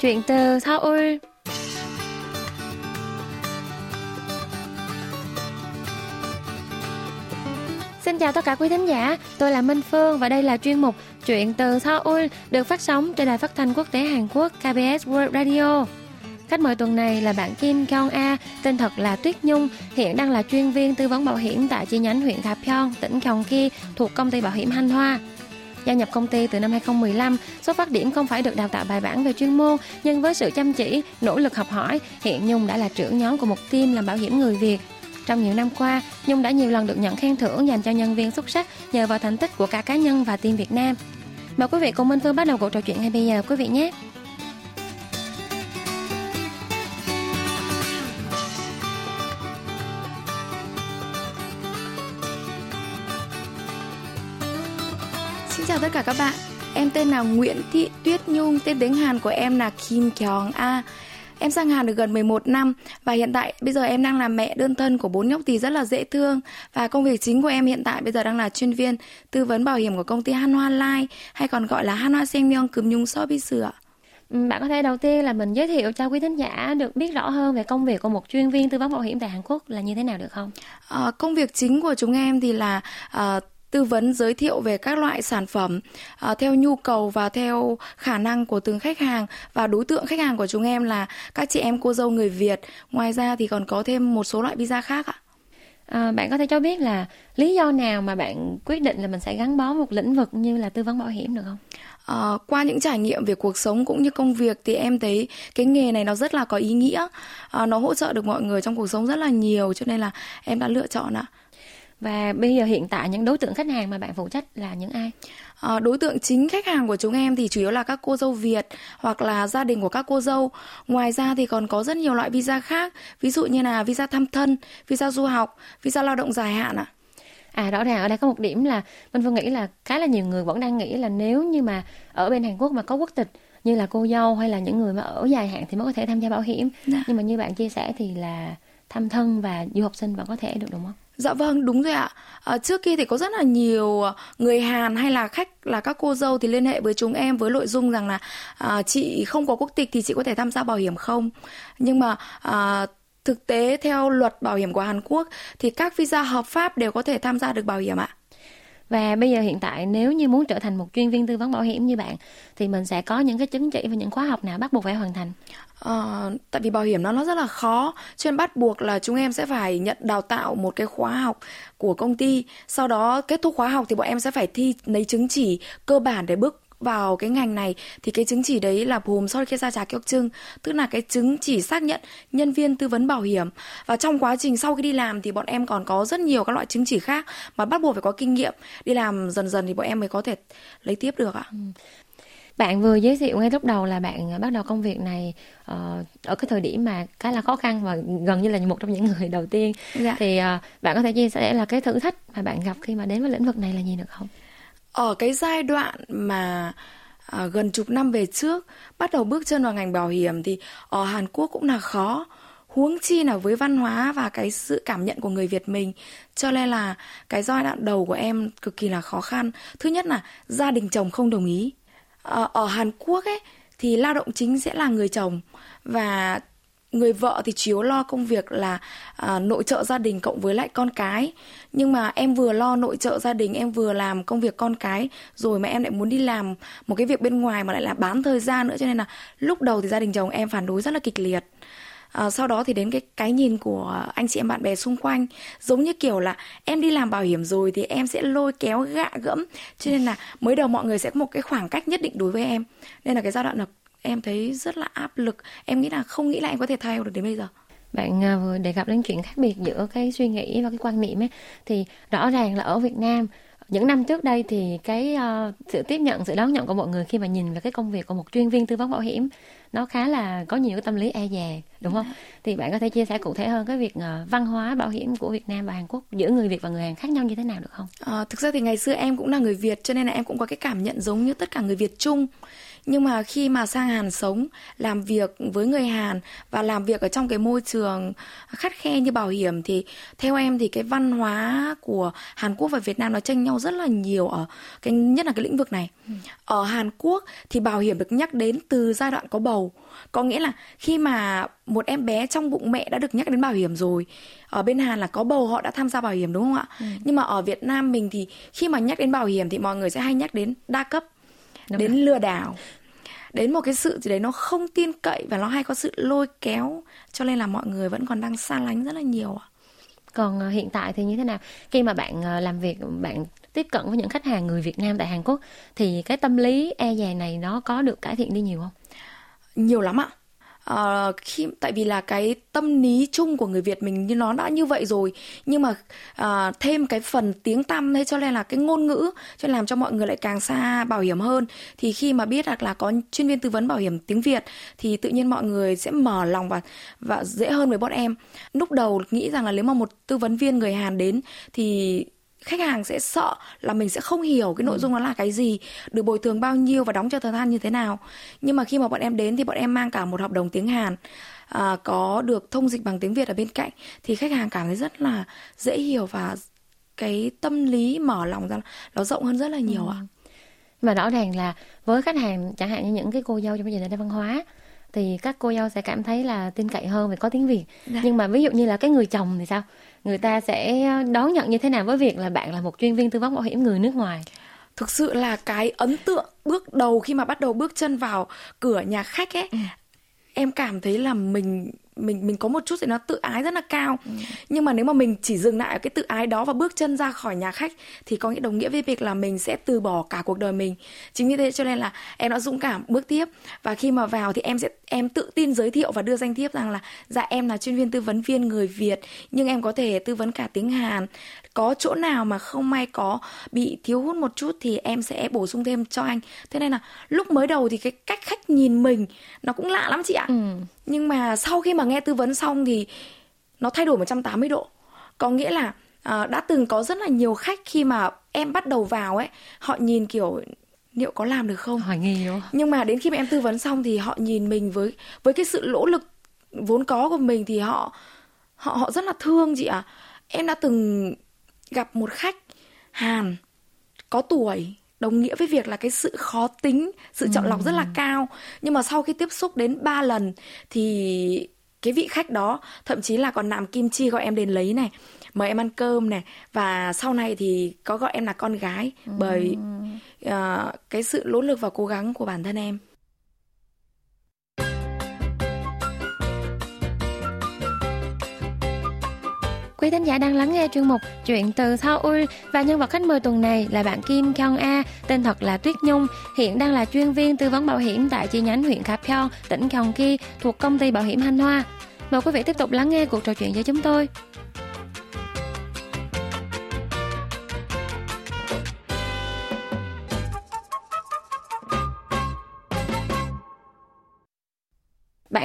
Chuyện từ Seoul Xin chào tất cả quý thính giả, tôi là Minh Phương và đây là chuyên mục Chuyện từ Seoul được phát sóng trên đài phát thanh quốc tế Hàn Quốc KBS World Radio. Khách mời tuần này là bạn Kim Kyung A, tên thật là Tuyết Nhung, hiện đang là chuyên viên tư vấn bảo hiểm tại chi nhánh huyện Gapyeong, tỉnh Gyeonggi thuộc công ty bảo hiểm Hanh Hoa. Gia nhập công ty từ năm 2015, xuất phát điểm không phải được đào tạo bài bản về chuyên môn, nhưng với sự chăm chỉ, nỗ lực học hỏi, hiện Nhung đã là trưởng nhóm của một team làm bảo hiểm người Việt. Trong nhiều năm qua, Nhung đã nhiều lần được nhận khen thưởng dành cho nhân viên xuất sắc nhờ vào thành tích của cả cá nhân và team Việt Nam. Mời quý vị cùng Minh Phương bắt đầu cuộc trò chuyện ngay bây giờ quý vị nhé. Các bạn. Em tên là Nguyễn Thị Tuyết Nhung, tên tiếng Hàn của em là Kim Kyung A. Em sang Hàn được gần 11 năm và hiện tại bây giờ em đang là mẹ đơn thân của bốn nhóc tỳ rất là dễ thương và công việc chính của em hiện tại bây giờ đang là chuyên viên tư vấn bảo hiểm của công ty Hanwha Life hay còn gọi là Hanwha Sengmyeong Cừm Nhung Sobi Sửa. Ừ, bạn có thể đầu tiên là mình giới thiệu cho quý thính giả được biết rõ hơn về công việc của một chuyên viên tư vấn bảo hiểm tại Hàn Quốc là như thế nào được không? À, công việc chính của chúng em thì là uh, tư vấn giới thiệu về các loại sản phẩm uh, theo nhu cầu và theo khả năng của từng khách hàng và đối tượng khách hàng của chúng em là các chị em cô dâu người Việt. Ngoài ra thì còn có thêm một số loại visa khác ạ. À, bạn có thể cho biết là lý do nào mà bạn quyết định là mình sẽ gắn bó một lĩnh vực như là tư vấn bảo hiểm được không? À, qua những trải nghiệm về cuộc sống cũng như công việc thì em thấy cái nghề này nó rất là có ý nghĩa, à, nó hỗ trợ được mọi người trong cuộc sống rất là nhiều cho nên là em đã lựa chọn ạ. Và bây giờ hiện tại những đối tượng khách hàng mà bạn phụ trách là những ai? À, đối tượng chính khách hàng của chúng em thì chủ yếu là các cô dâu Việt hoặc là gia đình của các cô dâu. Ngoài ra thì còn có rất nhiều loại visa khác, ví dụ như là visa thăm thân, visa du học, visa lao động dài hạn ạ. À. À rõ ràng ở đây có một điểm là Minh Phương nghĩ là khá là nhiều người vẫn đang nghĩ là nếu như mà ở bên Hàn Quốc mà có quốc tịch như là cô dâu hay là những người mà ở dài hạn thì mới có thể tham gia bảo hiểm. Dạ. Nhưng mà như bạn chia sẻ thì là thăm thân và du học sinh vẫn có thể được đúng không? Dạ vâng, đúng rồi ạ. À, trước kia thì có rất là nhiều à, người Hàn hay là khách là các cô dâu thì liên hệ với chúng em với nội dung rằng là à, chị không có quốc tịch thì chị có thể tham gia bảo hiểm không. Nhưng mà à, thực tế theo luật bảo hiểm của Hàn Quốc thì các visa hợp pháp đều có thể tham gia được bảo hiểm ạ. Và bây giờ hiện tại nếu như muốn trở thành một chuyên viên tư vấn bảo hiểm như bạn thì mình sẽ có những cái chứng chỉ và những khóa học nào bắt buộc phải hoàn thành? À, tại vì bảo hiểm nó nó rất là khó cho nên bắt buộc là chúng em sẽ phải nhận đào tạo một cái khóa học của công ty sau đó kết thúc khóa học thì bọn em sẽ phải thi lấy chứng chỉ cơ bản để bước vào cái ngành này thì cái chứng chỉ đấy là gồm sau khi ra trả kiệu trưng tức là cái chứng chỉ xác nhận nhân viên tư vấn bảo hiểm và trong quá trình sau khi đi làm thì bọn em còn có rất nhiều các loại chứng chỉ khác mà bắt buộc phải có kinh nghiệm đi làm dần dần thì bọn em mới có thể lấy tiếp được ạ. Ừ. Bạn vừa giới thiệu ngay lúc đầu là bạn bắt đầu công việc này uh, ở cái thời điểm mà khá là khó khăn và gần như là một trong những người đầu tiên. Dạ. Thì uh, bạn có thể chia sẻ là cái thử thách mà bạn gặp khi mà đến với lĩnh vực này là gì được không? Ở cái giai đoạn mà à, gần chục năm về trước bắt đầu bước chân vào ngành bảo hiểm thì ở Hàn Quốc cũng là khó. Huống chi là với văn hóa và cái sự cảm nhận của người Việt mình cho nên là cái giai đoạn đầu của em cực kỳ là khó khăn. Thứ nhất là gia đình chồng không đồng ý. À, ở Hàn Quốc ấy thì lao động chính sẽ là người chồng và người vợ thì chủ yếu lo công việc là à, nội trợ gia đình cộng với lại con cái. Nhưng mà em vừa lo nội trợ gia đình em vừa làm công việc con cái rồi mà em lại muốn đi làm một cái việc bên ngoài mà lại là bán thời gian nữa. Cho nên là lúc đầu thì gia đình chồng em phản đối rất là kịch liệt. À, sau đó thì đến cái cái nhìn của anh chị em bạn bè xung quanh giống như kiểu là em đi làm bảo hiểm rồi thì em sẽ lôi kéo gạ gẫm. Cho nên là mới đầu mọi người sẽ có một cái khoảng cách nhất định đối với em. Nên là cái giai đoạn là em thấy rất là áp lực. Em nghĩ là không nghĩ là em có thể thay được đến bây giờ. Bạn à, vừa đề cập đến chuyện khác biệt giữa cái suy nghĩ và cái quan niệm ấy thì rõ ràng là ở Việt Nam những năm trước đây thì cái uh, sự tiếp nhận sự đón nhận của mọi người khi mà nhìn vào cái công việc của một chuyên viên tư vấn bảo hiểm nó khá là có nhiều cái tâm lý e dè đúng không? Thì bạn có thể chia sẻ cụ thể hơn cái việc uh, văn hóa bảo hiểm của Việt Nam và Hàn Quốc giữa người Việt và người Hàn khác nhau như thế nào được không? À, thực ra thì ngày xưa em cũng là người Việt cho nên là em cũng có cái cảm nhận giống như tất cả người Việt chung nhưng mà khi mà sang Hàn sống làm việc với người Hàn và làm việc ở trong cái môi trường khắt khe như bảo hiểm thì theo em thì cái văn hóa của Hàn Quốc và Việt Nam nó tranh nhau rất là nhiều ở cái nhất là cái lĩnh vực này. Ừ. Ở Hàn Quốc thì bảo hiểm được nhắc đến từ giai đoạn có bầu bầu có nghĩa là khi mà một em bé trong bụng mẹ đã được nhắc đến bảo hiểm rồi ở bên Hàn là có bầu họ đã tham gia bảo hiểm đúng không ạ ừ. nhưng mà ở Việt Nam mình thì khi mà nhắc đến bảo hiểm thì mọi người sẽ hay nhắc đến đa cấp đúng đến rồi. lừa đảo đến một cái sự gì đấy nó không tin cậy và nó hay có sự lôi kéo cho nên là mọi người vẫn còn đang xa lánh rất là nhiều ạ còn uh, hiện tại thì như thế nào khi mà bạn uh, làm việc bạn tiếp cận với những khách hàng người Việt Nam tại Hàn Quốc thì cái tâm lý e dè này nó có được cải thiện đi nhiều không? Nhiều lắm ạ. Uh, khi tại vì là cái tâm lý chung của người Việt mình như nó đã như vậy rồi nhưng mà uh, thêm cái phần tiếng tăm hay cho nên là cái ngôn ngữ cho làm cho mọi người lại càng xa bảo hiểm hơn. Thì khi mà biết là, là có chuyên viên tư vấn bảo hiểm tiếng Việt thì tự nhiên mọi người sẽ mở lòng và và dễ hơn với bọn em. Lúc đầu nghĩ rằng là nếu mà một tư vấn viên người Hàn đến thì khách hàng sẽ sợ là mình sẽ không hiểu cái nội ừ. dung nó là cái gì được bồi thường bao nhiêu và đóng cho thời gian như thế nào nhưng mà khi mà bọn em đến thì bọn em mang cả một hợp đồng tiếng hàn à, có được thông dịch bằng tiếng việt ở bên cạnh thì khách hàng cảm thấy rất là dễ hiểu và cái tâm lý mở lòng ra nó rộng hơn rất là nhiều ừ. ạ mà rõ ràng là với khách hàng chẳng hạn như những cái cô dâu trong gia đình văn hóa thì các cô dâu sẽ cảm thấy là tin cậy hơn vì có tiếng Việt. Dạ. Nhưng mà ví dụ như là cái người chồng thì sao? Người ta sẽ đón nhận như thế nào với việc là bạn là một chuyên viên tư vấn bảo hiểm người nước ngoài? Thực sự là cái ấn tượng bước đầu khi mà bắt đầu bước chân vào cửa nhà khách ấy, ừ. em cảm thấy là mình mình mình có một chút gì nó tự ái rất là cao. Ừ. nhưng mà nếu mà mình chỉ dừng lại ở cái tự ái đó và bước chân ra khỏi nhà khách thì có nghĩa đồng nghĩa với việc là mình sẽ từ bỏ cả cuộc đời mình. Chính vì thế cho nên là em đã dũng cảm bước tiếp. Và khi mà vào thì em sẽ em tự tin giới thiệu và đưa danh thiếp rằng là dạ em là chuyên viên tư vấn viên người Việt nhưng em có thể tư vấn cả tiếng Hàn. Có chỗ nào mà không may có bị thiếu hút một chút thì em sẽ bổ sung thêm cho anh. Thế nên là lúc mới đầu thì cái cách khách nhìn mình nó cũng lạ lắm chị ạ. Ừ. nhưng mà sau khi mà nghe tư vấn xong thì nó thay đổi 180 độ. Có nghĩa là à, đã từng có rất là nhiều khách khi mà em bắt đầu vào ấy họ nhìn kiểu liệu có làm được không? Hỏi nhiều nhưng mà đến khi mà em tư vấn xong thì họ nhìn mình với với cái sự nỗ lực vốn có của mình thì họ họ họ rất là thương chị ạ. À. em đã từng gặp một khách Hàn có tuổi đồng nghĩa với việc là cái sự khó tính, sự chọn lọc rất là cao. Nhưng mà sau khi tiếp xúc đến 3 lần thì cái vị khách đó thậm chí là còn làm kim chi gọi em đến lấy này mời em ăn cơm này và sau này thì có gọi em là con gái. Bởi uh, cái sự nỗ lực và cố gắng của bản thân em Quý thính giả đang lắng nghe chuyên mục Chuyện từ Seoul và nhân vật khách mời tuần này là bạn Kim Kyung A, tên thật là Tuyết Nhung, hiện đang là chuyên viên tư vấn bảo hiểm tại chi nhánh huyện Gapyeong, tỉnh Gyeonggi thuộc công ty bảo hiểm Hanwha. Hoa. Mời quý vị tiếp tục lắng nghe cuộc trò chuyện với chúng tôi.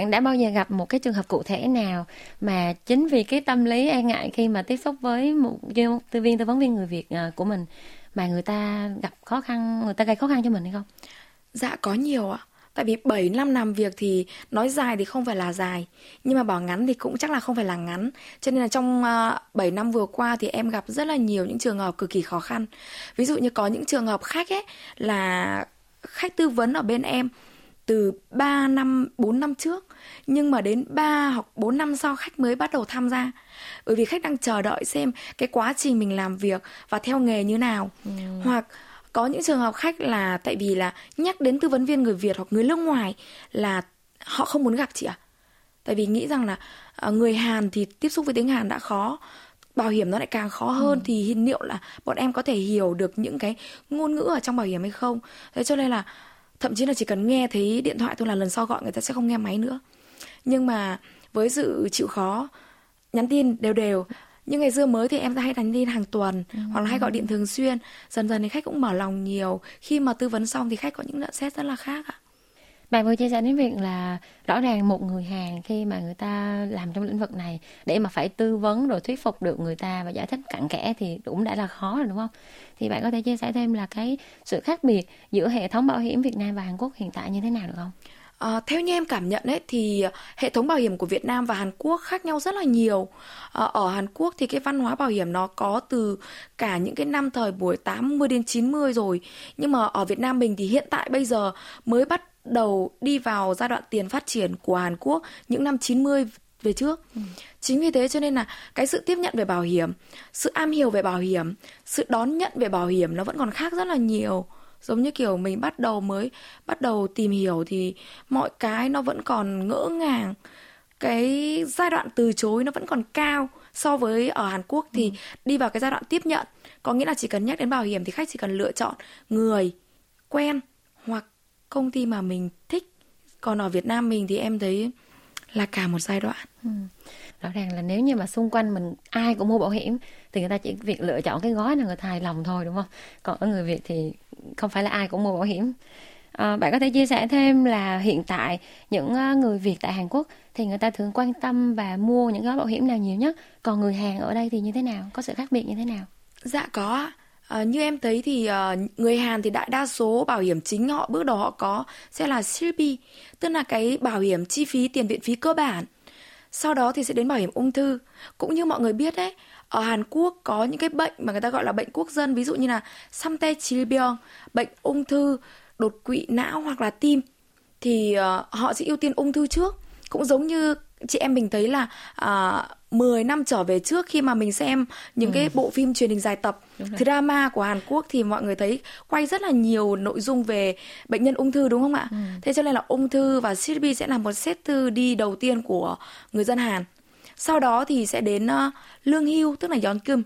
Bạn đã bao giờ gặp một cái trường hợp cụ thể nào mà chính vì cái tâm lý e ngại khi mà tiếp xúc với một tư viên, tư vấn viên người Việt ờ, của mình mà người ta gặp khó khăn, người ta gây khó khăn cho mình hay không? Dạ có nhiều ạ. Tại vì 7 năm làm việc thì nói dài thì không phải là dài, Nhưng mà bảo ngắn thì cũng chắc là không phải là ngắn Cho nên là trong ờ, 7 năm vừa qua thì em gặp rất là nhiều những trường hợp cực kỳ khó khăn Ví dụ như có những trường hợp khách ấy, là khách tư vấn ở bên em từ 3 năm, 4 năm trước Nhưng mà đến 3 hoặc 4 năm sau khách mới bắt đầu tham gia Bởi vì khách đang chờ đợi xem cái quá trình mình làm việc và theo nghề như nào ừ. Hoặc có những trường hợp khách là tại vì là nhắc đến tư vấn viên người Việt hoặc người nước ngoài là họ không muốn gặp chị ạ. À? Tại vì nghĩ rằng là à, người Hàn thì tiếp xúc với tiếng Hàn đã khó bảo hiểm nó lại càng khó hơn ừ. thì liệu là bọn em có thể hiểu được những cái ngôn ngữ ở trong bảo hiểm hay không thế cho nên là thậm chí là chỉ cần nghe thấy điện thoại thôi là lần sau gọi người ta sẽ không nghe máy nữa. Nhưng mà với sự chịu khó nhắn tin đều đều. Nhưng ngày xưa mới thì em hay nhắn tin hàng tuần ừ. hoặc là hay gọi điện thường xuyên. Dần dần thì khách cũng mở lòng nhiều. Khi mà tư vấn xong thì khách có những nhận xét rất là khác ạ bạn vừa chia sẻ đến việc là rõ ràng một người hàng khi mà người ta làm trong lĩnh vực này để mà phải tư vấn rồi thuyết phục được người ta và giải thích cặn kẽ thì cũng đã là khó rồi đúng không? Thì bạn có thể chia sẻ thêm là cái sự khác biệt giữa hệ thống bảo hiểm Việt Nam và Hàn Quốc hiện tại như thế nào được không? À, theo như em cảm nhận ấy thì hệ thống bảo hiểm của Việt Nam và Hàn Quốc khác nhau rất là nhiều. À, ở Hàn Quốc thì cái văn hóa bảo hiểm nó có từ cả những cái năm thời buổi 80 đến 90 rồi. Nhưng mà ở Việt Nam mình thì hiện tại bây giờ mới bắt đầu đi vào giai đoạn tiền phát triển của Hàn Quốc những năm 90 về trước. Ừ. Chính vì thế cho nên là cái sự tiếp nhận về bảo hiểm, sự am hiểu về bảo hiểm, sự đón nhận về bảo hiểm nó vẫn còn khác rất là nhiều giống như kiểu mình bắt đầu mới bắt đầu tìm hiểu thì mọi cái nó vẫn còn ngỡ ngàng cái giai đoạn từ chối nó vẫn còn cao so với ở Hàn Quốc thì ừ. đi vào cái giai đoạn tiếp nhận có nghĩa là chỉ cần nhắc đến bảo hiểm thì khách chỉ cần lựa chọn người quen hoặc công ty mà mình thích còn ở Việt Nam mình thì em thấy là cả một giai đoạn. Ừ. rõ ràng là nếu như mà xung quanh mình ai cũng mua bảo hiểm thì người ta chỉ việc lựa chọn cái gói nào người ta hài lòng thôi đúng không? Còn ở người việt thì không phải là ai cũng mua bảo hiểm. À, bạn có thể chia sẻ thêm là hiện tại những người việt tại hàn quốc thì người ta thường quan tâm và mua những gói bảo hiểm nào nhiều nhất? Còn người hàn ở đây thì như thế nào? Có sự khác biệt như thế nào? Dạ có À, như em thấy thì uh, người Hàn thì đại đa số bảo hiểm chính họ bước đầu họ có sẽ là CP tức là cái bảo hiểm chi phí tiền viện phí cơ bản. Sau đó thì sẽ đến bảo hiểm ung thư. Cũng như mọi người biết đấy, ở Hàn Quốc có những cái bệnh mà người ta gọi là bệnh quốc dân ví dụ như là samte chilbyong, bệnh ung thư, đột quỵ não hoặc là tim thì uh, họ sẽ ưu tiên ung thư trước. Cũng giống như chị em mình thấy là uh, 10 năm trở về trước khi mà mình xem những ừ. cái bộ phim truyền hình dài tập drama của Hàn Quốc thì mọi người thấy quay rất là nhiều nội dung về bệnh nhân ung thư đúng không ạ? Ừ. Thế cho nên là ung thư và CRP sẽ là một set thư đi đầu tiên của người dân Hàn. Sau đó thì sẽ đến uh, lương hưu tức là yeonkum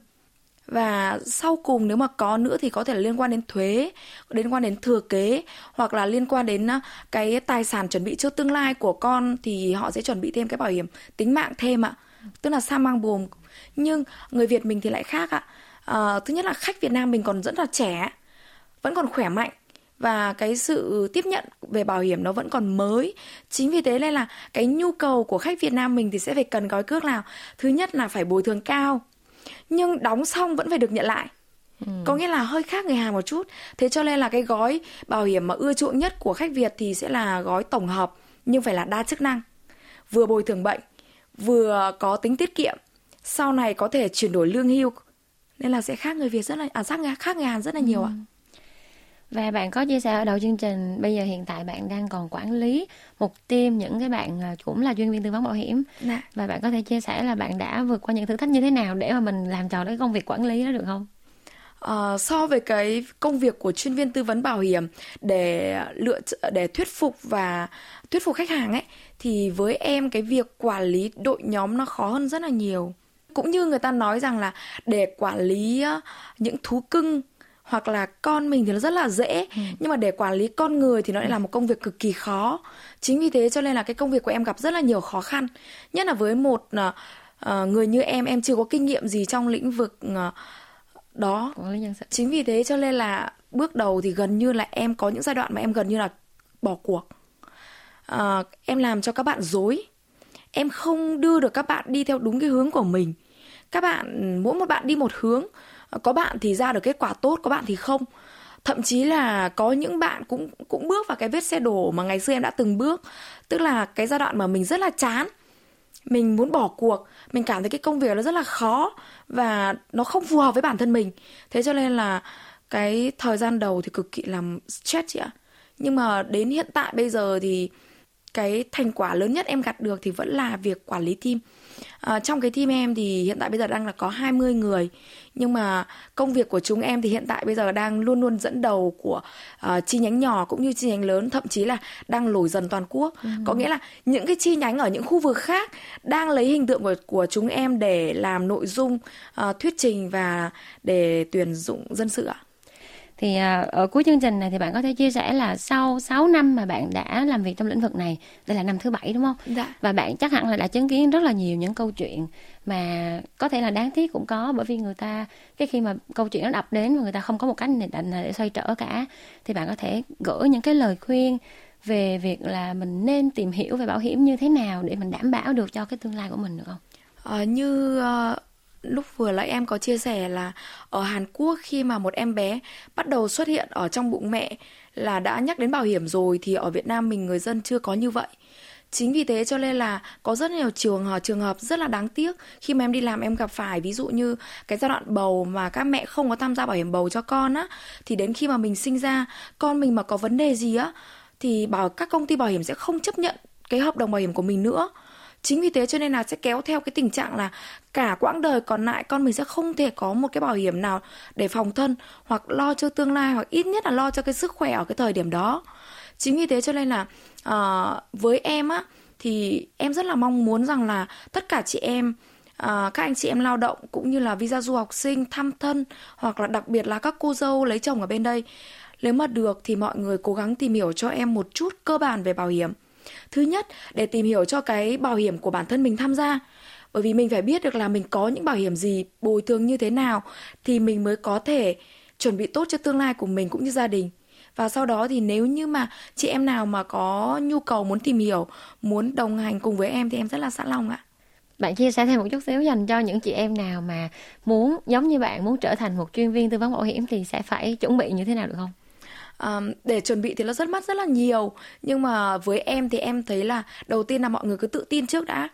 và sau cùng nếu mà có nữa thì có thể là liên quan đến thuế liên quan đến thừa kế hoặc là liên quan đến uh, cái tài sản chuẩn bị cho tương lai của con thì họ sẽ chuẩn bị thêm cái bảo hiểm tính mạng thêm ạ. Tức là sa mang buồm. Nhưng người Việt mình thì lại khác ạ. À, thứ nhất là khách Việt Nam mình còn rất là trẻ vẫn còn khỏe mạnh. Và cái sự tiếp nhận về bảo hiểm nó vẫn còn mới. Chính vì thế nên là cái nhu cầu của khách Việt Nam mình thì sẽ phải cần gói cước nào. Thứ nhất là phải bồi thường cao nhưng đóng xong vẫn phải được nhận lại Ừ. có nghĩa là hơi khác người Hàn một chút thế cho nên là cái gói bảo hiểm mà ưa chuộng nhất của khách Việt thì sẽ là gói tổng hợp nhưng phải là đa chức năng vừa bồi thường bệnh vừa có tính tiết kiệm sau này có thể chuyển đổi lương hưu nên là sẽ khác người Việt rất là à khác khác người Hàn rất là nhiều ừ. ạ. Và bạn có chia sẻ ở đầu chương trình bây giờ hiện tại bạn đang còn quản lý một team những cái bạn à, cũng là chuyên viên tư vấn bảo hiểm dạ. và bạn có thể chia sẻ là bạn đã vượt qua những thử thách như thế nào để mà mình làm tròn cái công việc quản lý đó được không? Uh, so với cái công việc của chuyên viên tư vấn bảo hiểm để lựa để thuyết phục và thuyết phục khách hàng ấy thì với em cái việc quản lý đội nhóm nó khó hơn rất là nhiều cũng như người ta nói rằng là để quản lý những thú cưng hoặc là con mình thì nó rất là dễ. Ừ. nhưng mà để quản lý con người thì nó lại là một công việc cực kỳ khó. Chính vì thế cho nên là cái công việc của em gặp rất là nhiều khó khăn. Nhất là với một uh, người như em em chưa có kinh nghiệm gì trong lĩnh vực uh, đó. Chính vì thế cho nên là bước đầu thì gần như là em có những giai đoạn mà em gần như là bỏ cuộc. Uh, em làm cho các bạn dối. Em không đưa được các bạn đi theo đúng cái hướng của mình. Các bạn mỗi một bạn đi một hướng có bạn thì ra được kết quả tốt, có bạn thì không. Thậm chí là có những bạn cũng cũng bước vào cái vết xe đổ mà ngày xưa em đã từng bước. Tức là cái giai đoạn mà mình rất là chán. Mình muốn bỏ cuộc. Mình cảm thấy cái công việc nó rất là khó và nó không phù hợp với bản thân mình. Thế cho nên là cái thời gian đầu thì cực kỳ làm stress chị ạ. Nhưng mà đến hiện tại bây giờ thì cái thành quả lớn nhất em gặt được thì vẫn là việc quản lý team. À, trong cái team em thì hiện tại bây giờ đang là có 20 người nhưng mà công việc của chúng em thì hiện tại bây giờ đang luôn luôn dẫn đầu của uh, chi nhánh nhỏ cũng như chi nhánh lớn thậm chí là đang nổi dần toàn quốc. Ừ. có nghĩa là những cái chi nhánh ở những khu vực khác đang lấy hình tượng của, của chúng em để làm nội dung uh, thuyết trình và để tuyển dụng dân sự ạ thì à, ở cuối chương trình này thì bạn có thể chia sẻ là sau 6 năm mà bạn đã làm việc trong lĩnh vực này đây là năm thứ bảy đúng không dạ. và bạn chắc hẳn là đã chứng kiến rất là nhiều những câu chuyện mà có thể là đáng tiếc cũng có bởi vì người ta cái khi mà câu chuyện nó đập đến mà người ta không có một cách định để xoay trở cả thì bạn có thể gửi những cái lời khuyên về việc là mình nên tìm hiểu về bảo hiểm như thế nào để mình đảm bảo được cho cái tương lai của mình được không à, như uh, lúc vừa nãy em có chia sẻ là ở Hàn Quốc khi mà một em bé bắt đầu xuất hiện ở trong bụng mẹ là đã nhắc đến bảo hiểm rồi thì ở Việt Nam mình người dân chưa có như vậy. Chính vì thế cho nên là có rất nhiều trường hợp trường hợp rất là đáng tiếc khi mà em đi làm em gặp phải ví dụ như cái giai đoạn bầu mà các mẹ không có tham gia bảo hiểm bầu cho con á, thì đến khi mà mình sinh ra, con mình mà có vấn đề gì á, thì bảo các công ty bảo hiểm sẽ không chấp nhận cái hợp đồng bảo hiểm của mình nữa chính vì thế cho nên là sẽ kéo theo cái tình trạng là cả quãng đời còn lại con mình sẽ không thể có một cái bảo hiểm nào để phòng thân hoặc lo cho tương lai hoặc ít nhất là lo cho cái sức khỏe ở cái thời điểm đó. Chính vì thế cho nên là uh, với em á thì em rất là mong muốn rằng là tất cả chị em uh, các anh chị em lao động cũng như là visa du học sinh thăm thân hoặc là đặc biệt là các cô dâu lấy chồng ở bên đây nếu mà được thì mọi người cố gắng tìm hiểu cho em một chút cơ bản về bảo hiểm thứ nhất, để tìm hiểu cho cái bảo hiểm của bản thân mình tham gia. Bởi vì mình phải biết được là mình có những bảo hiểm gì, bồi thường như thế nào, thì mình mới có thể chuẩn bị tốt cho tương lai của mình cũng như gia đình. Và sau đó thì nếu như mà chị em nào mà có nhu cầu muốn tìm hiểu, muốn đồng hành cùng với em thì em rất là sẵn lòng ạ. Bạn chia sẻ thêm một chút xíu dành cho những chị em nào mà muốn, giống như bạn, muốn trở thành một chuyên viên tư vấn bảo hiểm thì sẽ phải chuẩn bị như thế nào được không? Um, để chuẩn bị thì nó rất mất rất là nhiều. Nhưng mà với em thì em thấy là đầu tiên là mọi người cứ tự tin trước đã.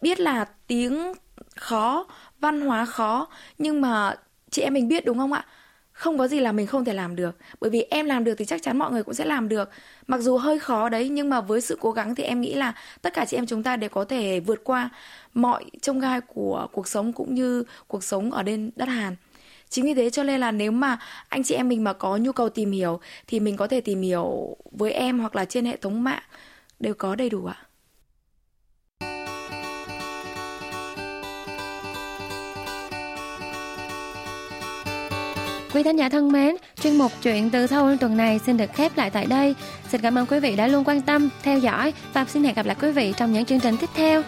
Biết là tiếng khó văn hóa khó nhưng mà chị em mình biết đúng không ạ? Không có gì là mình không thể làm được. Bởi vì em làm được thì chắc chắn mọi người cũng sẽ làm được. Mặc dù hơi khó đấy nhưng mà với sự cố gắng thì em nghĩ là tất cả chị em chúng ta đều có thể vượt qua mọi trông gai của cuộc sống cũng như cuộc sống ở bên đất Hàn chính vì thế cho nên là nếu mà anh chị em mình mà có nhu cầu tìm hiểu thì mình có thể tìm hiểu với em hoặc là trên hệ thống mạng đều có đầy đủ ạ Quý thính giả thân mến, chuyên mục chuyện từ Seoul tuần này xin được khép lại tại đây. Xin cảm ơn quý vị đã luôn quan tâm, theo dõi và xin hẹn gặp lại quý vị trong những chương trình tiếp theo.